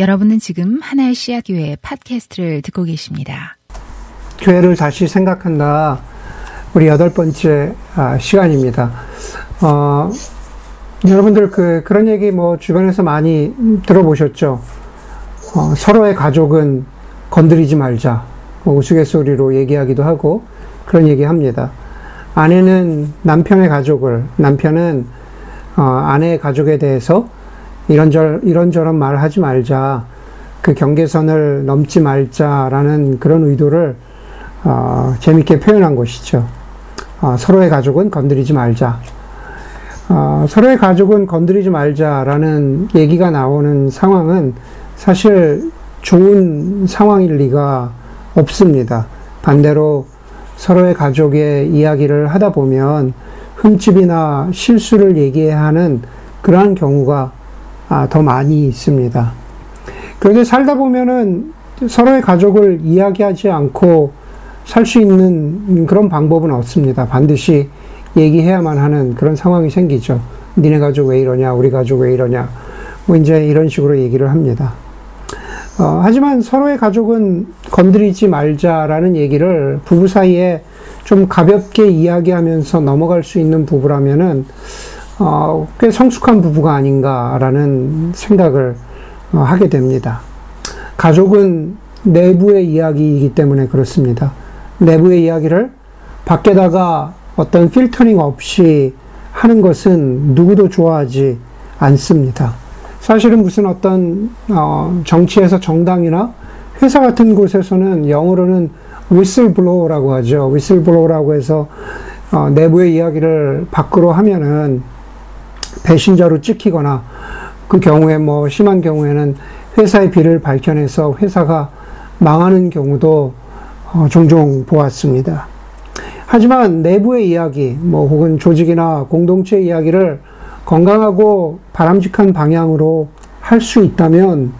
여러분은 지금 하나의 씨앗 교회 팟캐스트를 듣고 계십니다. 교회를 다시 생각한다. 우리 여덟 번째 아, 시간입니다. 어, 여러분들 그 그런 얘기 뭐 주변에서 많이 들어보셨죠? 어, 서로의 가족은 건드리지 말자. 뭐 우스갯소리로 얘기하기도 하고 그런 얘기합니다. 아내는 남편의 가족을, 남편은 어, 아내의 가족에 대해서 이런저런, 이런저런 말 하지 말자. 그 경계선을 넘지 말자라는 그런 의도를 어, 재밌게 표현한 것이죠. 어, 서로의 가족은 건드리지 말자. 어, 서로의 가족은 건드리지 말자라는 얘기가 나오는 상황은 사실 좋은 상황일 리가 없습니다. 반대로 서로의 가족의 이야기를 하다 보면 흠집이나 실수를 얘기해야 하는 그러한 경우가 아, 더 많이 있습니다. 그런데 살다 보면은 서로의 가족을 이야기하지 않고 살 수 있는 그런 방법은 없습니다. 반드시 얘기해야만 하는 그런 상황이 생기죠. 니네 가족 왜 이러냐, 우리 가족 왜 이러냐, 뭐 이제 이런 식으로 얘기를 합니다. 어, 하지만 서로의 가족은 건드리지 말자라는 얘기를 부부 사이에 좀 가볍게 이야기하면서 넘어갈 수 있는 부부라면은 어, 꽤 성숙한 부부가 아닌가라는 생각을 어, 하게 됩니다. 가족은 내부의 이야기이기 때문에 그렇습니다. 내부의 이야기를 밖에다가 어떤 필터링 없이 하는 것은 누구도 좋아하지 않습니다. 사실은 무슨 어떤 어, 정치에서 정당이나 회사 같은 곳에서는 영어로는 위슬블로우라고 하죠. 위슬블로우라고 해서 어, 내부의 이야기를 밖으로 하면은 배신자로 찍히거나 그 경우에 뭐 심한 경우에는 회사의 비를 밝혀내서 회사가 망하는 경우도 어, 종종 보았습니다. 하지만 내부의 이야기, 뭐 혹은 조직이나 공동체 이야기를 건강하고 바람직한 방향으로 할 수 있다면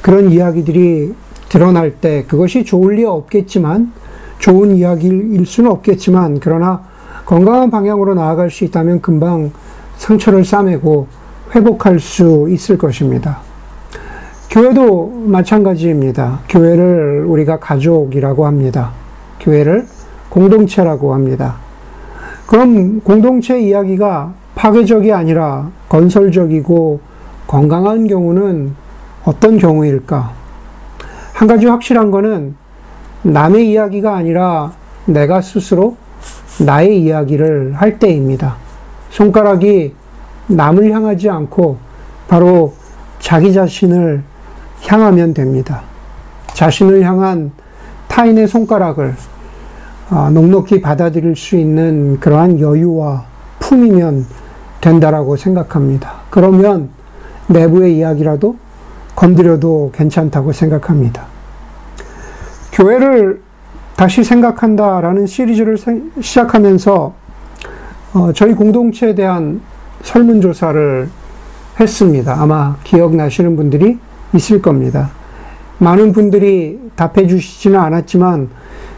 그런 이야기들이 드러날 때 그것이 좋을 리 없겠지만 좋은 이야기일 수는 없겠지만 그러나 건강한 방향으로 나아갈 수 있다면 금방 상처를 싸매고 회복할 수 있을 것입니다. 교회도 마찬가지입니다. 교회를 우리가 가족이라고 합니다. 교회를 공동체라고 합니다. 그럼 공동체 이야기가 파괴적이 아니라 건설적이고 건강한 경우는 어떤 경우일까? 한 가지 확실한 거는 남의 이야기가 아니라 내가 스스로 나의 이야기를 할 때입니다. 손가락이 남을 향하지 않고 바로 자기 자신을 향하면 됩니다. 자신을 향한 타인의 손가락을 아, 넉넉히 받아들일 수 있는 그러한 여유와 품이면 된다라고 생각합니다. 그러면 내부의 이야기라도 건드려도 괜찮다고 생각합니다. 교회를 다시 생각한다라는 시리즈를 시작하면서 어, 저희 공동체에 대한 설문조사를 했습니다. 아마 기억나시는 분들이 있을 겁니다. 많은 분들이 답해 주시지는 않았지만,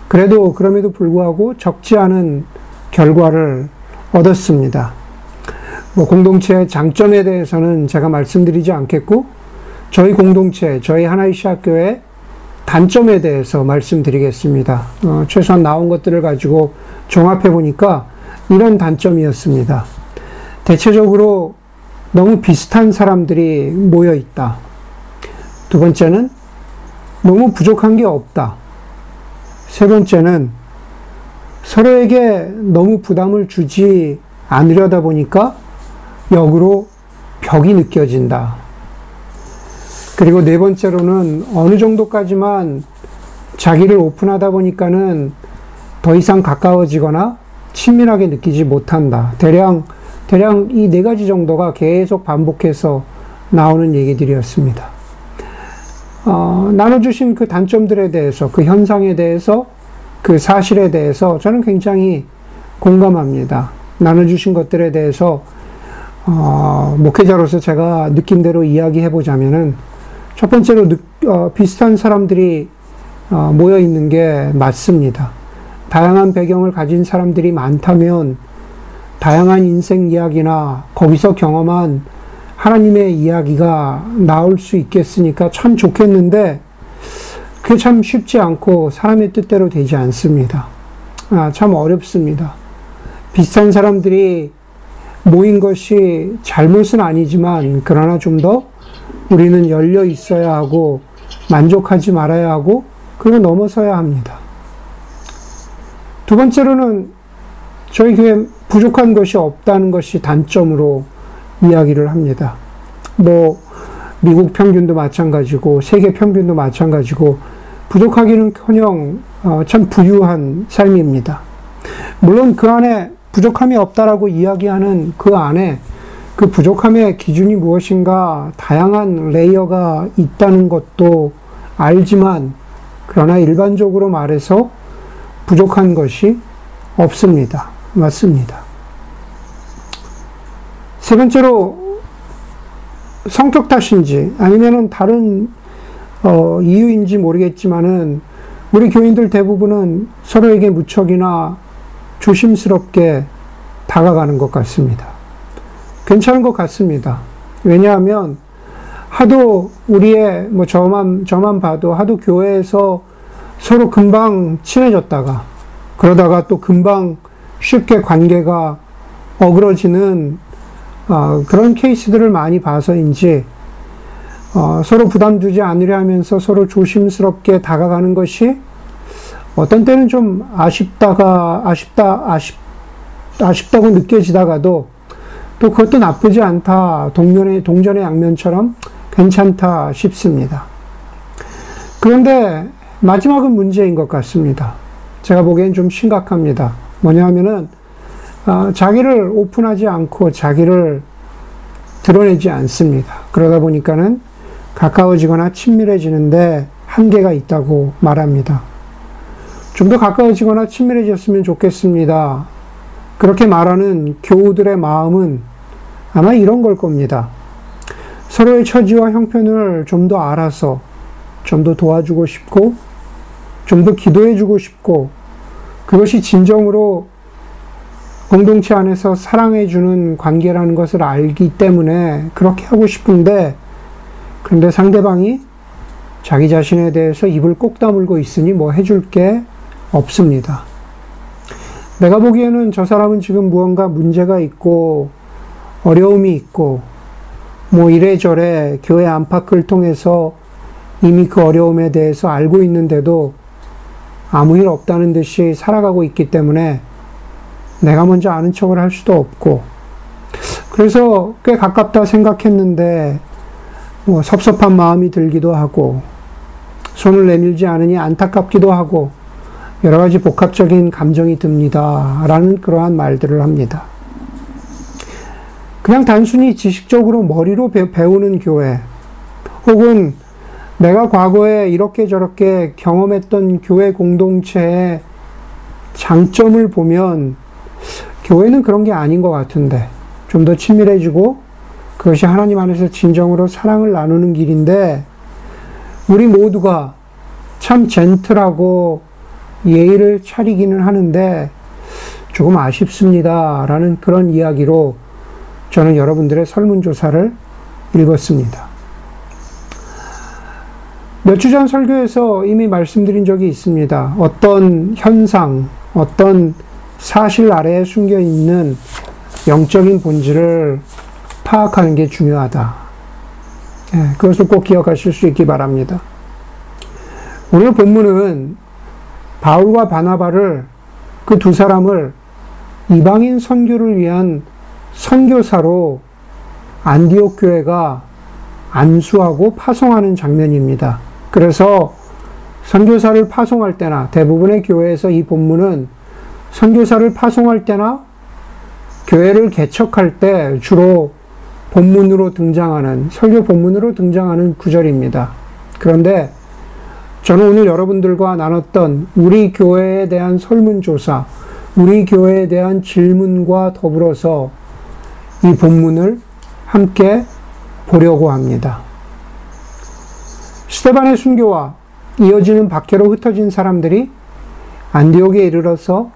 그래도 그럼에도 불구하고 적지 않은 결과를 얻었습니다. 뭐 공동체의 장점에 대해서는 제가 말씀드리지 않겠고, 저희 공동체, 저희 하나의 시학교의 단점에 대해서 말씀드리겠습니다. 어, 최소한 나온 것들을 가지고 종합해 보니까 이런 단점이었습니다. 대체적으로 너무 비슷한 사람들이 모여 있다. 두 번째는 너무 부족한 게 없다. 세 번째는 서로에게 너무 부담을 주지 않으려다 보니까 역으로 벽이 느껴진다. 그리고 네 번째로는 어느 정도까지만 자기를 오픈하다 보니까는 더 이상 가까워지거나 친밀하게 느끼지 못한다. 대량, 대량 이 네 가지 정도가 계속 반복해서 나오는 얘기들이었습니다. 어, 나눠주신 그 단점들에 대해서, 그 현상에 대해서, 그 사실에 대해서 저는 굉장히 공감합니다. 나눠주신 것들에 대해서, 어, 목회자로서 제가 느낌대로 이야기해 보자면은, 첫 번째로 느, 어, 비슷한 사람들이 어, 모여 있는 게 맞습니다. 다양한 배경을 가진 사람들이 많다면 다양한 인생 이야기나 거기서 경험한 하나님의 이야기가 나올 수 있겠으니까 참 좋겠는데 그게 참 쉽지 않고 사람의 뜻대로 되지 않습니다. 아, 참 어렵습니다. 비슷한 사람들이 모인 것이 잘못은 아니지만 그러나 좀 더 우리는 열려 있어야 하고 만족하지 말아야 하고 그걸 넘어서야 합니다. 두 번째로는 저희 교회 부족한 것이 없다는 것이 단점으로 이야기를 합니다. 뭐 미국 평균도 마찬가지고 세계 평균도 마찬가지고 부족하기는 커녕 어, 참 부유한 삶입니다. 물론 그 안에 부족함이 없다라고 이야기하는 그 안에 그 부족함의 기준이 무엇인가 다양한 레이어가 있다는 것도 알지만 그러나 일반적으로 말해서 부족한 것이 없습니다. 맞습니다. 세 번째로 성격 탓인지 아니면은 다른 어, 이유인지 모르겠지만은 우리 교인들 대부분은 서로에게 무척이나 조심스럽게 다가가는 것 같습니다. 괜찮은 것 같습니다. 왜냐하면 하도 우리의 뭐 저만 저만 봐도 하도 교회에서 서로 금방 친해졌다가 그러다가 또 금방 쉽게 관계가 어그러지는 어, 그런 케이스들을 많이 봐서인지 어, 서로 부담 주지 않으려 하면서 서로 조심스럽게 다가가는 것이 어떤 때는 좀 아쉽다가 아쉽다 아쉽 아쉽다고 느껴지다가도 또 그것도 나쁘지 않다 동전의 동전의 양면처럼 괜찮다 싶습니다. 그런데 마지막은 문제인 것 같습니다. 제가 보기엔 좀 심각합니다. 뭐냐 하면은 어, 자기를 오픈하지 않고 자기를 드러내지 않습니다. 그러다 보니까는 가까워지거나 친밀해지는데 한계가 있다고 말합니다. 좀 더 가까워지거나 친밀해졌으면 좋겠습니다. 그렇게 말하는 교우들의 마음은 아마 이런 걸 겁니다. 서로의 처지와 형편을 좀 더 알아서 좀 더 도와주고 싶고 좀 더 기도해주고 싶고 그것이 진정으로 공동체 안에서 사랑해주는 관계라는 것을 알기 때문에 그렇게 하고 싶은데 그런데 상대방이 자기 자신에 대해서 입을 꼭 다물고 있으니 뭐 해줄 게 없습니다. 내가 보기에는 저 사람은 지금 무언가 문제가 있고 어려움이 있고 뭐 이래저래 교회 안팎을 통해서 이미 그 어려움에 대해서 알고 있는데도 아무 일 없다는 듯이 살아가고 있기 때문에 내가 먼저 아는 척을 할 수도 없고 그래서 꽤 가깝다 생각했는데 뭐 섭섭한 마음이 들기도 하고 손을 내밀지 않으니 안타깝기도 하고 여러 가지 복합적인 감정이 듭니다. 라는 그러한 말들을 합니다. 그냥 단순히 지식적으로 머리로 배우는 교회 혹은 내가 과거에 이렇게 저렇게 경험했던 교회 공동체의 장점을 보면 교회는 그런 게 아닌 것 같은데 좀 더 친밀해지고 그것이 하나님 안에서 진정으로 사랑을 나누는 길인데 우리 모두가 참 젠틀하고 예의를 차리기는 하는데 조금 아쉽습니다. 라는 그런 이야기로 저는 여러분들의 설문조사를 읽었습니다. 몇 주 전 설교에서 이미 말씀드린 적이 있습니다. 어떤 현상, 어떤 사실 아래에 숨겨 있는 영적인 본질을 파악하는 게 중요하다. 예, 그것을 꼭 기억하실 수 있기 바랍니다. 오늘 본문은 바울과 바나바를 그 두 사람을 이방인 선교를 위한 선교사로 안디옥 교회가 안수하고 파송하는 장면입니다. 그래서 선교사를 파송할 때나 대부분의 교회에서 이 본문은 선교사를 파송할 때나 교회를 개척할 때 주로 본문으로 등장하는 설교 본문으로 등장하는 구절입니다. 그런데 저는 오늘 여러분들과 나눴던 우리 교회에 대한 설문조사, 우리 교회에 대한 질문과 더불어서 이 본문을 함께 보려고 합니다. 스테반의 순교와 이어지는 박해로 흩어진 사람들이 안디옥에 이르러서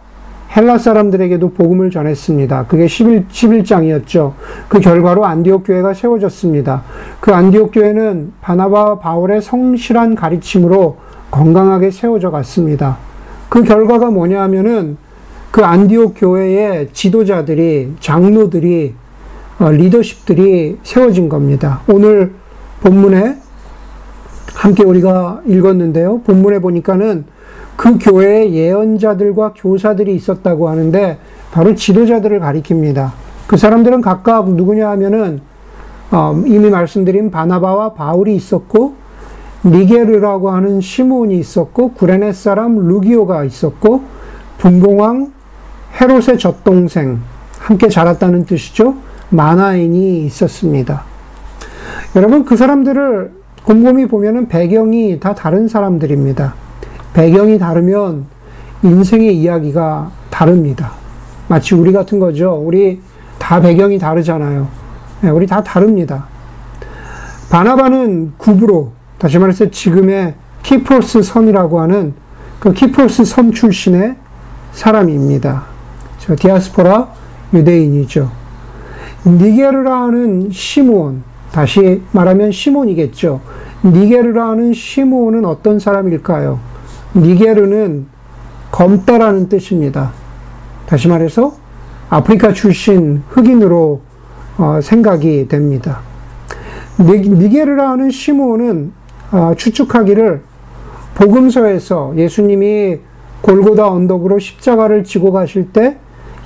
헬라 사람들에게도 복음을 전했습니다. 그게 11, 11장이었죠. 그 결과로 안디옥 교회가 세워졌습니다. 그 안디옥 교회는 바나바 바울의 성실한 가르침으로 건강하게 세워져 갔습니다. 그 결과가 뭐냐 하면은 그 안디옥 교회의 지도자들이, 장로들이, 어, 리더십들이 세워진 겁니다. 오늘 본문에 함께 우리가 읽었는데요. 본문에 보니까는 그 교회에 예언자들과 교사들이 있었다고 하는데 바로 지도자들을 가리킵니다. 그 사람들은 각각 누구냐 하면은 어, 이미 말씀드린 바나바와 바울이 있었고 니게르라고 하는 시몬이 있었고 구레네 사람 루기오가 있었고 분봉왕 헤롯의 젖동생 함께 자랐다는 뜻이죠. 마나인이 있었습니다. 여러분 그 사람들을 곰곰이 보면은 배경이 다 다른 사람들입니다. 배경이 다르면 인생의 이야기가 다릅니다. 마치 우리 같은 거죠. 우리 다 배경이 다르잖아요. 네, 우리 다 다릅니다. 바나바는 구브로, 다시 말해서 지금의 키프로스 섬이라고 하는 그 키프로스 섬 출신의 사람입니다. 저 디아스포라 유대인이죠. 니게르라는 시몬, 다시 말하면 시몬이겠죠. 니게르라는 시몬은 어떤 사람일까요? 니게르는 검다라는 뜻입니다. 다시 말해서 아프리카 출신 흑인으로 어, 생각이 됩니다. 니게르라는 시몬은 어, 추측하기를 복음서에서 예수님이 골고다 언덕으로 십자가를 지고 가실 때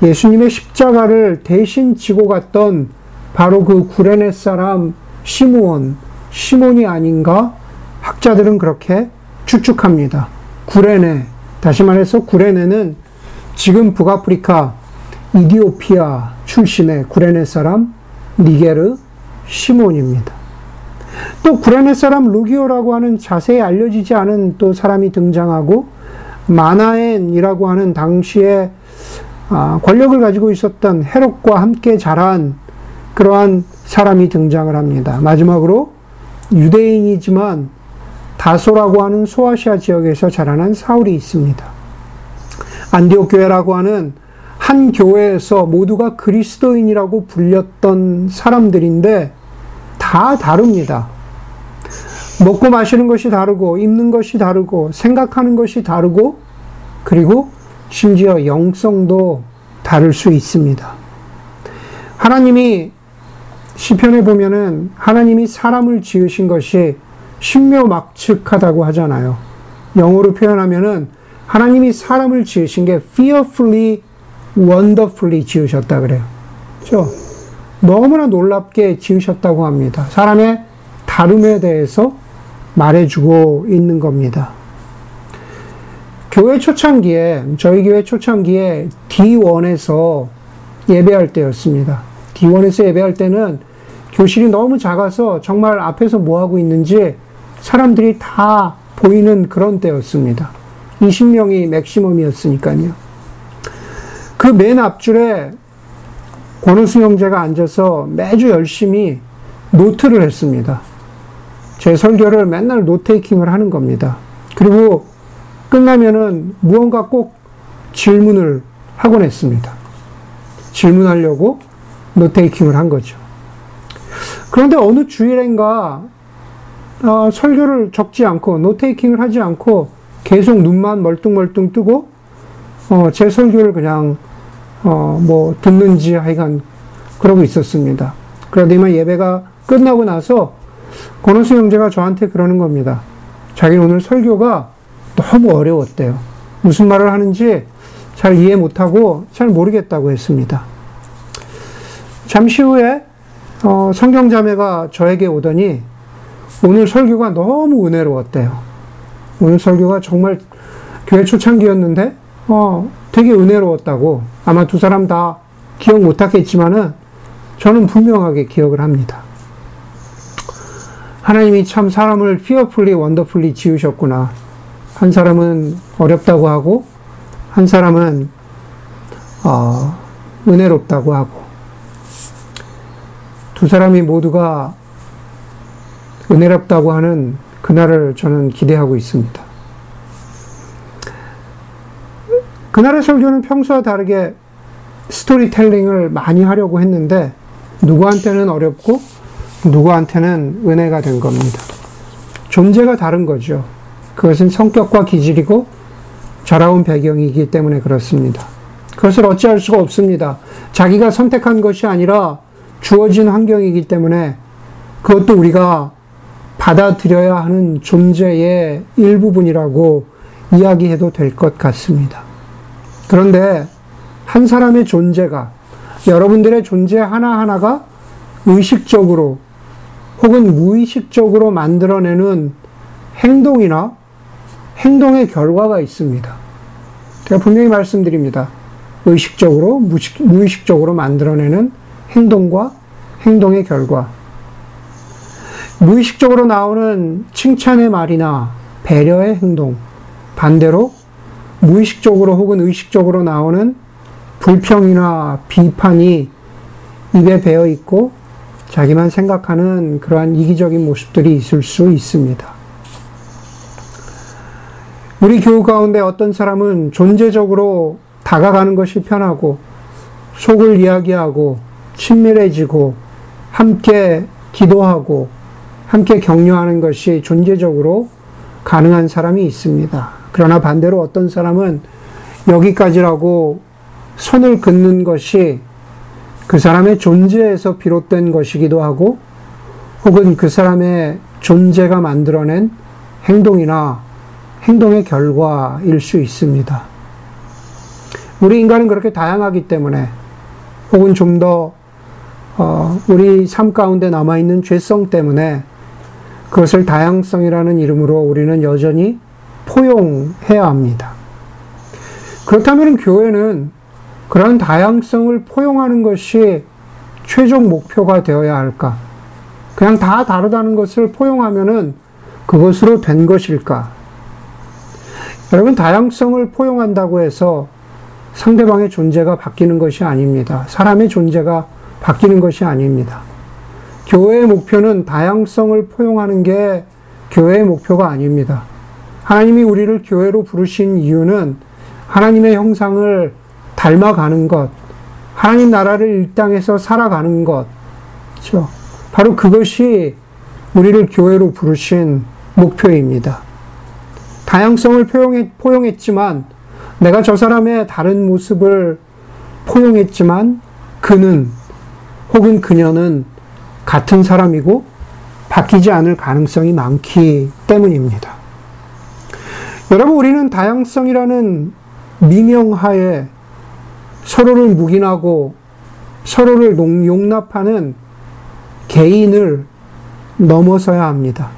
예수님의 십자가를 대신 지고 갔던 바로 그 구레네 사람 시므온, 시몬이 아닌가 학자들은 그렇게 추측합니다. 구레네, 다시 말해서 구레네는 지금 북아프리카 이디오피아 출신의 구레네 사람 니게르 시몬입니다. 또 구레네 사람 루기오라고 하는 자세히 알려지지 않은 또 사람이 등장하고 마나엔이라고 하는 당시에 아, 권력을 가지고 있었던 헤롯과 함께 자란 그러한 사람이 등장을 합니다. 마지막으로 유대인이지만 다소라고 하는 소아시아 지역에서 자라난 사울이 있습니다. 안디옥 교회라고 하는 한 교회에서 모두가 그리스도인이라고 불렸던 사람들인데 다 다릅니다. 먹고 마시는 것이 다르고, 입는 것이 다르고, 생각하는 것이 다르고, 그리고 심지어 영성도 다를 수 있습니다. 하나님이 시편에 보면은 하나님이 사람을 지으신 것이 신묘막측하다고 하잖아요. 영어로 표현하면은 하나님이 사람을 지으신 게 fearfully, wonderfully 지으셨다 그래요. 그죠? 너무나 놀랍게 지으셨다고 합니다. 사람의 다름에 대해서 말해주고 있는 겁니다. 교회 초창기에, 저희 교회 초창기에 D1에서 예배할 때였습니다. D1에서 예배할 때는 교실이 너무 작아서 정말 앞에서 뭐 하고 있는지 사람들이 다 보이는 그런 때였습니다. 20명이 맥시멈이었으니까요. 그 맨 앞줄에 권우수 형제가 앉아서 매주 열심히 노트를 했습니다. 제 설교를 맨날 노테이킹을 하는 겁니다. 그리고 끝나면은 무언가 꼭 질문을 하곤 했습니다. 질문하려고 노테이킹을 한 거죠. 그런데 어느 주일인가 어, 설교를 적지 않고 노테이킹을 하지 않고 계속 눈만 멀뚱멀뚱 뜨고 어, 제 설교를 그냥 어, 뭐 듣는지 하여간 그러고 있었습니다. 그러더니 예배가 끝나고 나서 권호수 형제가 저한테 그러는 겁니다. 자기는 오늘 설교가 너무 어려웠대요. 무슨 말을 하는지 잘 이해 못하고 잘 모르겠다고 했습니다. 잠시 후에 어, 성경자매가 저에게 오더니 오늘 설교가 너무 은혜로웠대요. 오늘 설교가 정말 교회 초창기였는데 어, 되게 은혜로웠다고 아마 두 사람 다 기억 못하겠지만은 저는 분명하게 기억을 합니다. 하나님이 참 사람을 피어풀리 원더풀리 지으셨구나. 한 사람은 어렵다고 하고 한 사람은 어, 은혜롭다고 하고 두 사람이 모두가 은혜롭다고 하는 그날을 저는 기대하고 있습니다. 그날의 설교는 평소와 다르게 스토리텔링을 많이 하려고 했는데 누구한테는 어렵고 누구한테는 은혜가 된 겁니다. 존재가 다른 거죠. 그것은 성격과 기질이고 자라온 배경이기 때문에 그렇습니다. 그것을 어찌할 수가 없습니다. 자기가 선택한 것이 아니라 주어진 환경이기 때문에 그것도 우리가 받아들여야 하는 존재의 일부분이라고 이야기해도 될 것 같습니다. 그런데 한 사람의 존재가 여러분들의 존재 하나하나가 의식적으로 혹은 무의식적으로 만들어내는 행동이나 행동의 결과가 있습니다. 제가 분명히 말씀드립니다. 의식적으로, 무의식적으로 만들어내는 행동과 행동의 결과. 무의식적으로 나오는 칭찬의 말이나 배려의 행동, 반대로 무의식적으로 혹은 의식적으로 나오는 불평이나 비판이 입에 배어 있고 자기만 생각하는 그러한 이기적인 모습들이 있을 수 있습니다. 우리 교우 가운데 어떤 사람은 존재적으로 다가가는 것이 편하고 속을 이야기하고 친밀해지고 함께 기도하고 함께 격려하는 것이 존재적으로 가능한 사람이 있습니다. 그러나 반대로 어떤 사람은 여기까지라고 선을 긋는 것이 그 사람의 존재에서 비롯된 것이기도 하고 혹은 그 사람의 존재가 만들어낸 행동이나 행동의 결과일 수 있습니다. 우리 인간은 그렇게 다양하기 때문에 혹은 좀더 어, 우리 삶 가운데 남아있는 죄성 때문에 그것을 다양성이라는 이름으로 우리는 여전히 포용해야 합니다. 그렇다면 교회는 그런 다양성을 포용하는 것이 최종 목표가 되어야 할까? 그냥 다 다르다는 것을 포용하면은 그것으로 된 것일까? 여러분, 다양성을 포용한다고 해서 상대방의 존재가 바뀌는 것이 아닙니다. 사람의 존재가 바뀌는 것이 아닙니다. 교회의 목표는 다양성을 포용하는 게 교회의 목표가 아닙니다. 하나님이 우리를 교회로 부르신 이유는 하나님의 형상을 닮아가는 것, 하나님 나라를 이 땅에서 살아가는 것, 그렇죠? 바로 그것이 우리를 교회로 부르신 목표입니다. 다양성을 포용했, 포용했지만 내가 저 사람의 다른 모습을 포용했지만 그는 혹은 그녀는 같은 사람이고 바뀌지 않을 가능성이 많기 때문입니다. 여러분, 우리는 다양성이라는 미명하에 서로를 묵인하고 서로를 용납하는 개인을 넘어서야 합니다.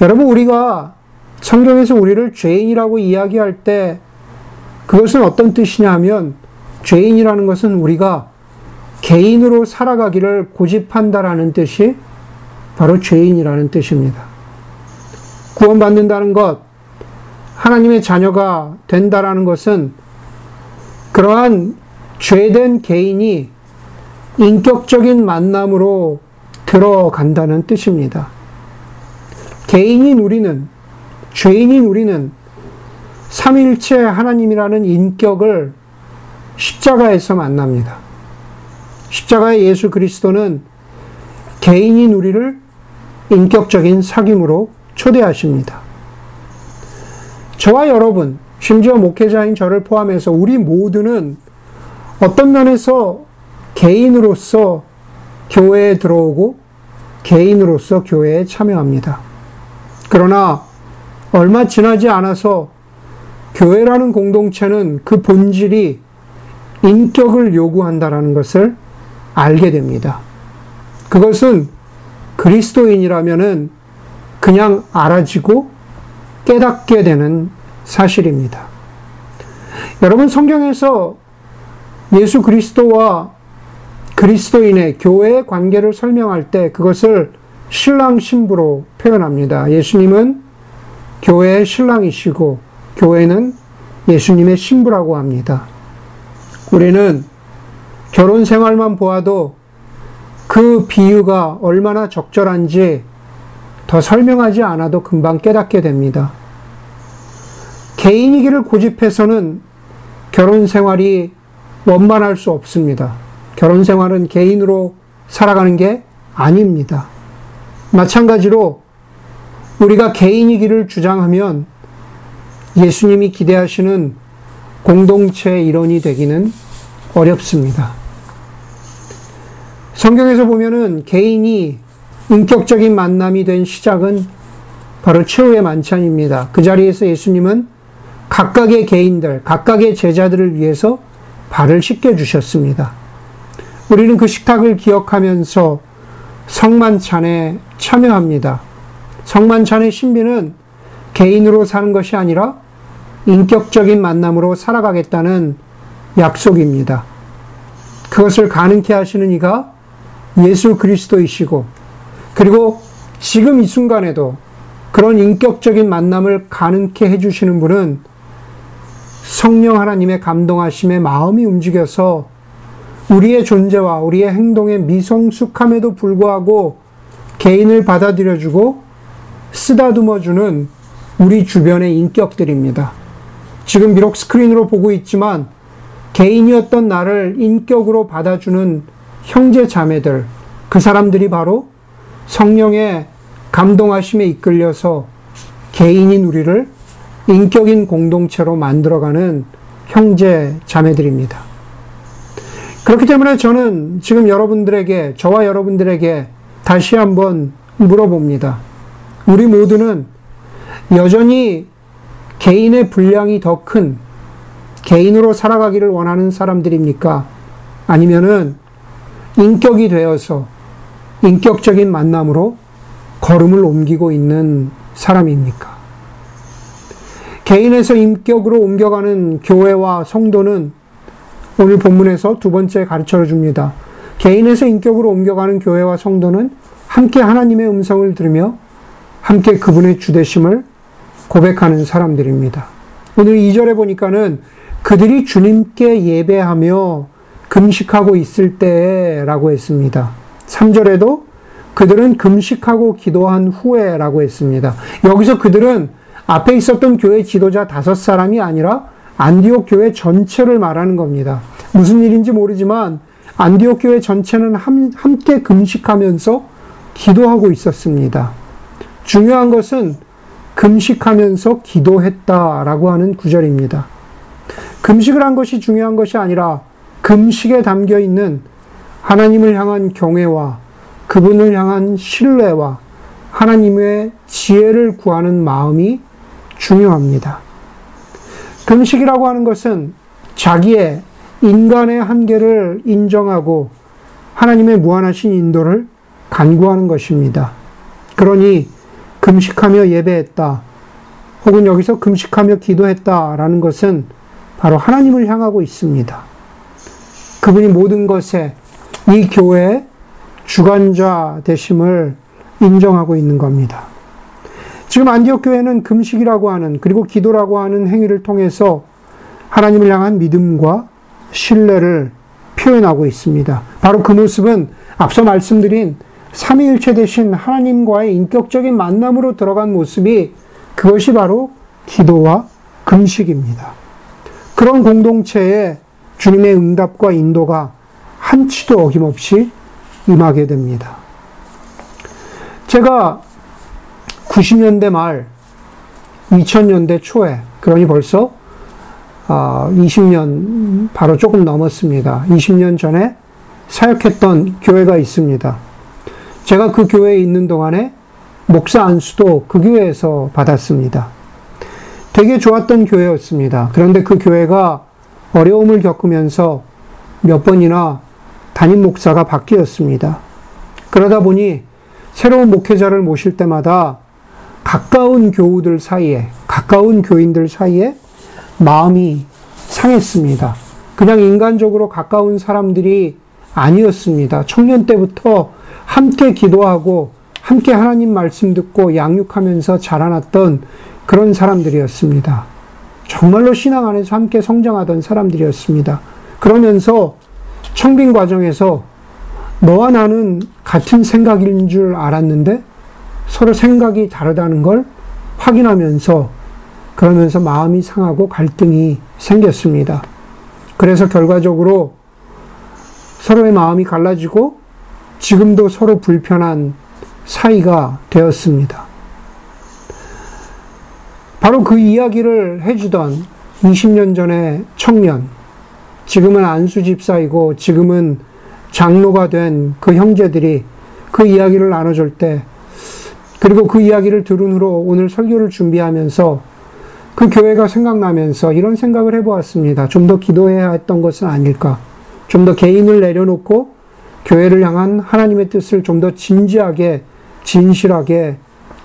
여러분, 우리가 성경에서 우리를 죄인이라고 이야기할 때 그것은 어떤 뜻이냐 하면 죄인이라는 것은 우리가 개인으로 살아가기를 고집한다라는 뜻이 바로 죄인이라는 뜻입니다. 구원받는다는 것, 하나님의 자녀가 된다라는 것은 그러한 죄된 개인이 인격적인 만남으로 들어간다는 뜻입니다. 개인인 우리는, 죄인인 우리는 삼일체 하나님이라는 인격을 십자가에서 만납니다. 십자가의 예수 그리스도는 개인인 우리를 인격적인 사귐으로 초대하십니다. 저와 여러분, 심지어 목회자인 저를 포함해서 우리 모두는 어떤 면에서 개인으로서 교회에 들어오고 개인으로서 교회에 참여합니다. 그러나 얼마 지나지 않아서 교회라는 공동체는 그 본질이 인격을 요구한다라는 것을 알게 됩니다. 그것은 그리스도인이라면은 그냥 알아지고 깨닫게 되는 사실입니다. 여러분 성경에서 예수 그리스도와 그리스도인의 교회의 관계를 설명할 때 그것을 신랑 신부로 표현합니다. 예수님은 교회의 신랑이시고 교회는 예수님의 신부라고 합니다. 우리는 결혼 생활만 보아도 그 비유가 얼마나 적절한지 더 설명하지 않아도 금방 깨닫게 됩니다. 개인이기를 고집해서는 결혼 생활이 원만할 수 없습니다. 결혼 생활은 개인으로 살아가는 게 아닙니다. 마찬가지로 우리가 개인이기를 주장하면 예수님이 기대하시는 공동체 일원이 되기는 어렵습니다. 성경에서 보면은 개인이 인격적인 만남이 된 시작은 바로 최후의 만찬입니다. 그 자리에서 예수님은 각각의 개인들, 각각의 제자들을 위해서 발을 씻겨 주셨습니다. 우리는 그 식탁을 기억하면서 성만찬에 참여합니다. 성만찬의 신비는 개인으로 사는 것이 아니라 인격적인 만남으로 살아가겠다는 약속입니다. 그것을 가능케 하시는 이가 예수 그리스도이시고, 그리고 지금 이 순간에도 그런 인격적인 만남을 가능케 해주시는 분은 성령 하나님의 감동하심에 마음이 움직여서 우리의 존재와 우리의 행동의 미성숙함에도 불구하고 개인을 받아들여주고 쓰다듬어주는 우리 주변의 인격들입니다. 지금 비록 스크린으로 보고 있지만 개인이었던 나를 인격으로 받아주는 형제 자매들, 그 사람들이 바로 성령의 감동하심에 이끌려서 개인인 우리를 인격인 공동체로 만들어가는 형제 자매들입니다. 그렇기 때문에 저는 지금 여러분들에게, 저와 여러분들에게 다시 한번 물어봅니다. 우리 모두는 여전히 개인의 분량이 더 큰 개인으로 살아가기를 원하는 사람들입니까? 아니면은 인격이 되어서 인격적인 만남으로 걸음을 옮기고 있는 사람입니까? 개인에서 인격으로 옮겨가는 교회와 성도는 오늘 본문에서 두 번째 가르쳐 줍니다. 개인에서 인격으로 옮겨가는 교회와 성도는 함께 하나님의 음성을 들으며 함께 그분의 주대심을 고백하는 사람들입니다. 오늘 2절에 보니까는 그들이 주님께 예배하며 금식하고 있을 때라고 했습니다. 3절에도 그들은 금식하고 기도한 후에라고 했습니다. 여기서 그들은 앞에 있었던 교회 지도자 다섯 사람이 아니라 안디옥 교회 전체를 말하는 겁니다. 무슨 일인지 모르지만 안디옥 교회 전체는 함께 금식하면서 기도하고 있었습니다. 중요한 것은 금식하면서 기도했다라고 하는 구절입니다. 금식을 한 것이 중요한 것이 아니라 금식에 담겨 있는 하나님을 향한 경외와 그분을 향한 신뢰와 하나님의 지혜를 구하는 마음이 중요합니다. 금식이라고 하는 것은 자기의 인간의 한계를 인정하고 하나님의 무한하신 인도를 간구하는 것입니다. 그러니 금식하며 예배했다. 혹은 여기서 금식하며 기도했다라는 것은 바로 하나님을 향하고 있습니다. 그분이 모든 것에 이 교회의 주관자 되심을 인정하고 있는 겁니다. 지금 안디옥 교회는 금식이라고 하는 그리고 기도라고 하는 행위를 통해서 하나님을 향한 믿음과 신뢰를 표현하고 있습니다. 바로 그 모습은 앞서 말씀드린 삼위일체 대신 하나님과의 인격적인 만남으로 들어간 모습이 그것이 바로 기도와 금식입니다. 그런 공동체에 주님의 응답과 인도가 한치도 어김없이 임하게 됩니다. 제가 90년대 말, 2000년대 초에, 그러니 벌써 20년 아, 바로 조금 넘었습니다. 20년 전에 사역했던 교회가 있습니다. 제가 그 교회에 있는 동안에 목사 안수도 그 교회에서 받았습니다. 되게 좋았던 교회였습니다. 그런데 그 교회가 어려움을 겪으면서 몇 번이나 담임 목사가 바뀌었습니다. 그러다 보니 새로운 목회자를 모실 때마다 가까운 교우들 사이에, 가까운 교인들 사이에 마음이 상했습니다. 그냥 인간적으로 가까운 사람들이 아니었습니다. 청년 때부터 함께 기도하고 함께 하나님 말씀 듣고 양육하면서 자라났던 그런 사람들이었습니다. 정말로 신앙 안에서 함께 성장하던 사람들이었습니다. 그러면서 청빙 과정에서 너와 나는 같은 생각인 줄 알았는데 서로 생각이 다르다는 걸 확인하면서 그러면서 마음이 상하고 갈등이 생겼습니다. 그래서 결과적으로 서로의 마음이 갈라지고 지금도 서로 불편한 사이가 되었습니다. 바로 그 이야기를 해주던 20년 전의 청년, 지금은 안수 집사이고 지금은 장로가 된 그 형제들이 그 이야기를 나눠줄 때, 그리고 그 이야기를 들은 후로 오늘 설교를 준비하면서 그 교회가 생각나면서 이런 생각을 해보았습니다. 좀 더 기도해야 했던 것은 아닐까. 좀 더 개인을 내려놓고 교회를 향한 하나님의 뜻을 좀 더 진지하게, 진실하게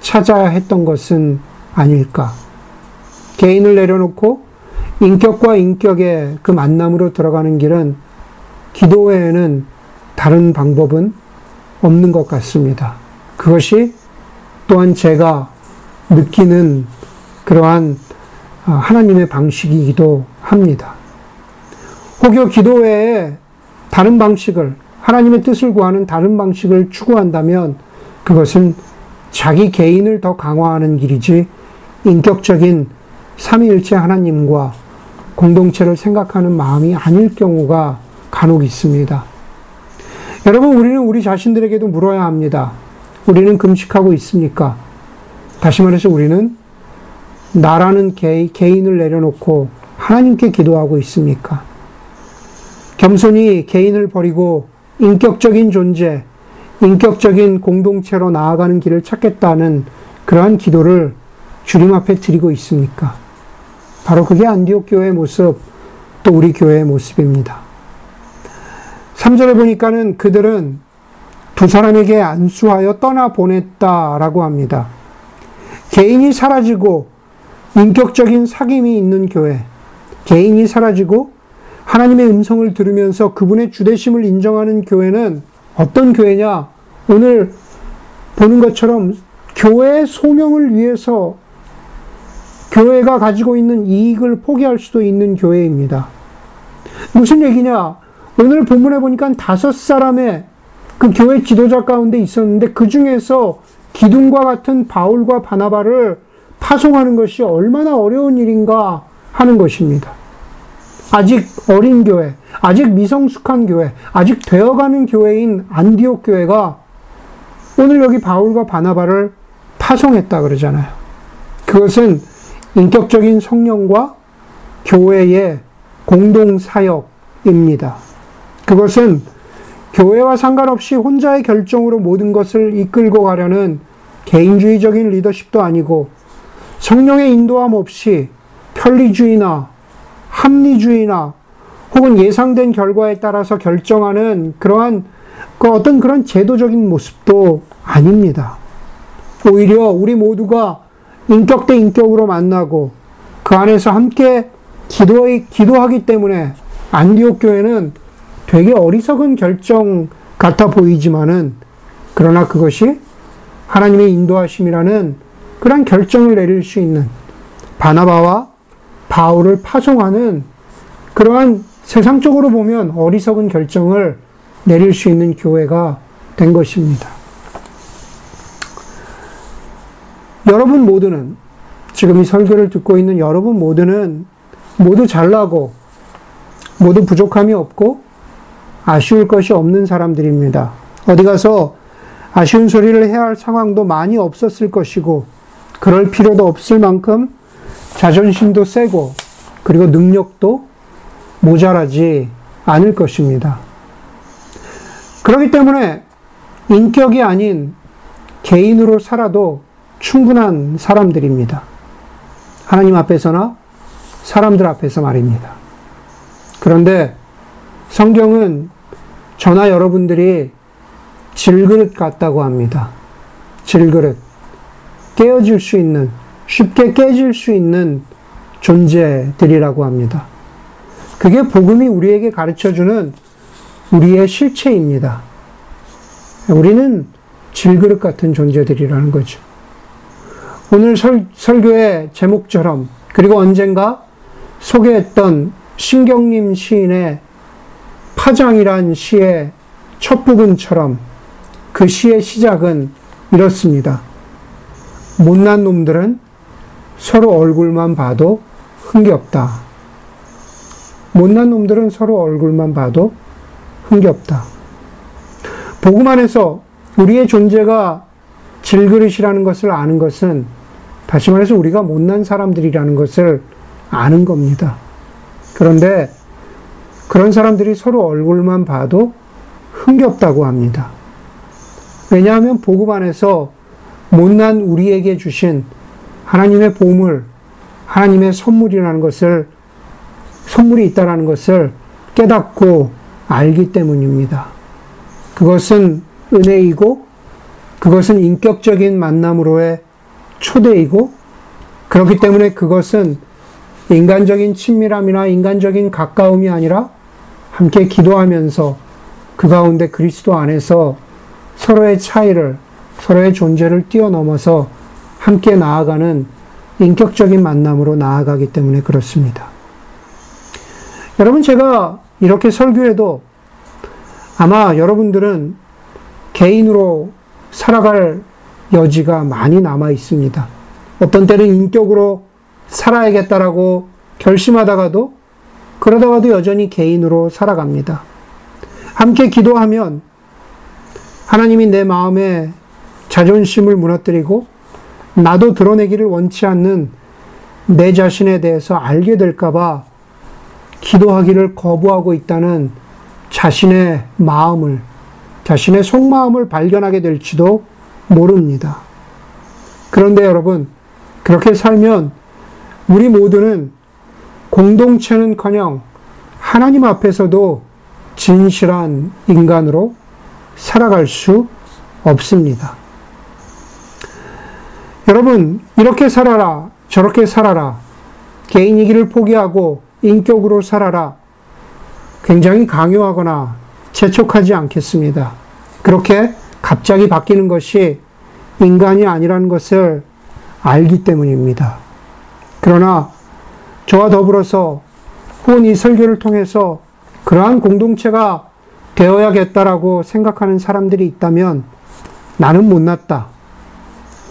찾아야 했던 것은 아닐까. 개인을 내려놓고 인격과 인격의 그 만남으로 들어가는 길은 기도 외에는 다른 방법은 없는 것 같습니다. 그것이 또한 제가 느끼는 그러한 아, 하나님의 방식이기도 합니다. 혹여 기도 외에 다른 방식을, 하나님의 뜻을 구하는 다른 방식을 추구한다면 그것은 자기 개인을 더 강화하는 길이지 인격적인 삼위일체 하나님과 공동체를 생각하는 마음이 아닐 경우가 간혹 있습니다. 여러분, 우리는 우리 자신들에게도 물어야 합니다. 우리는 금식하고 있습니까? 다시 말해서 우리는 나라는 개, 개인을 내려놓고 하나님께 기도하고 있습니까? 겸손히 개인을 버리고 인격적인 존재, 인격적인 공동체로 나아가는 길을 찾겠다는 그러한 기도를 주님 앞에 드리고 있습니까? 바로 그게 안디옥 교회의 모습, 또 우리 교회의 모습입니다. 3절에 보니까는 그들은 두 사람에게 안수하여 떠나 보냈다라고 합니다. 개인이 사라지고 인격적인 사귐이 있는 교회, 개인이 사라지고 하나님의 음성을 들으면서 그분의 주대심을 인정하는 교회는 어떤 교회냐? 오늘 보는 것처럼 교회의 소명을 위해서 교회가 가지고 있는 이익을 포기할 수도 있는 교회입니다. 무슨 얘기냐? 오늘 본문에 보니까 다섯 사람의 그 교회 지도자 가운데 있었는데 그 중에서 기둥과 같은 바울과 바나바를 파송하는 것이 얼마나 어려운 일인가 하는 것입니다. 아직 어린 교회, 아직 미성숙한 교회, 아직 되어가는 교회인 안디옥 교회가 오늘 여기 바울과 바나바를 파송했다 그러잖아요. 그것은 인격적인 성령과 교회의 공동 사역입니다. 그것은 교회와 상관없이 혼자의 결정으로 모든 것을 이끌고 가려는 개인주의적인 리더십도 아니고 성령의 인도함 없이 편리주의나 합리주의나 혹은 예상된 결과에 따라서 결정하는 그러한 그 어떤 그런 제도적인 모습도 아닙니다. 오히려 우리 모두가 인격 대 인격으로 만나고 그 안에서 함께 기도, 기도하기 때문에 안디옥 교회는 되게 어리석은 결정 같아 보이지만은 그러나 그것이 하나님의 인도하심이라는 그런 결정을 내릴 수 있는 바나바와 바울을 파송하는 그러한 세상적으로 보면 어리석은 결정을 내릴 수 있는 교회가 된 것입니다. 여러분 모두는 지금 이 설교를 듣고 있는 여러분 모두는 모두 잘나고 모두 부족함이 없고 아쉬울 것이 없는 사람들입니다. 어디 가서 아쉬운 소리를 해야 할 상황도 많이 없었을 것이고 그럴 필요도 없을 만큼 자존심도 세고 그리고 능력도 모자라지 않을 것입니다. 그렇기 때문에 인격이 아닌 개인으로 살아도 충분한 사람들입니다. 하나님 앞에서나 사람들 앞에서 말입니다. 그런데 성경은 저나 여러분들이 질그릇 같다고 합니다. 질그릇. 깨어질 수 있는, 쉽게 깨질 수 있는 존재들이라고 합니다. 그게 복음이 우리에게 가르쳐 주는 우리의 실체입니다. 우리는 질그릇 같은 존재들이라는 거죠. 오늘 설, 설교의 제목처럼 그리고 언젠가 소개했던 신경림 시인의 파장이란 시의 첫 부분처럼 그 시의 시작은 이렇습니다. 못난 놈들은 서로 얼굴만 봐도 흥겹다. 못난 놈들은 서로 얼굴만 봐도 흥겹다. 복음 안에서 우리의 존재가 질그릇이라는 것을 아는 것은 다시 말해서 우리가 못난 사람들이라는 것을 아는 겁니다. 그런데 그런 사람들이 서로 얼굴만 봐도 흥겹다고 합니다. 왜냐하면 복음 안에서 못난 우리에게 주신 하나님의 보물, 하나님의 선물이라는 것을 선물이 있다라는 것을 깨닫고 알기 때문입니다. 그것은 은혜이고 그것은 인격적인 만남으로의 초대이고 그렇기 때문에 그것은 인간적인 친밀함이나 인간적인 가까움이 아니라 함께 기도하면서 그 가운데 그리스도 안에서 서로의 차이를, 서로의 존재를 뛰어넘어서 함께 나아가는 인격적인 만남으로 나아가기 때문에 그렇습니다. 여러분, 제가 이렇게 설교해도 아마 여러분들은 개인으로 살아갈 여지가 많이 남아 있습니다. 어떤 때는 인격으로 살아야겠다라고 결심하다가도 그러다가도 여전히 개인으로 살아갑니다. 함께 기도하면 하나님이 내 마음에 자존심을 무너뜨리고 나도 드러내기를 원치 않는 내 자신에 대해서 알게 될까봐 기도하기를 거부하고 있다는 자신의 마음을, 자신의 속마음을 발견하게 될지도 모릅니다. 그런데 여러분, 그렇게 살면 우리 모두는 공동체는 커녕 하나님 앞에서도 진실한 인간으로 살아갈 수 없습니다. 여러분, 이렇게 살아라, 저렇게 살아라, 개인이기를 포기하고 인격으로 살아라, 굉장히 강요하거나 재촉하지 않겠습니다. 그렇게 갑자기 바뀌는 것이 인간이 아니라는 것을 알기 때문입니다. 그러나 저와 더불어서 혹은 이 설교를 통해서 그러한 공동체가 되어야겠다라고 생각하는 사람들이 있다면 나는 못났다.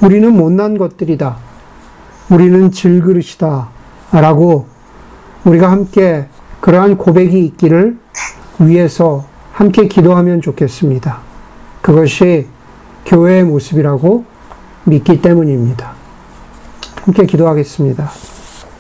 우리는 못난 것들이다. 우리는 질그릇이다. 라고 우리가 함께 그러한 고백이 있기를 위해서 함께 기도하면 좋겠습니다. 그것이 교회의 모습이라고 믿기 때문입니다. 함께 기도하겠습니다.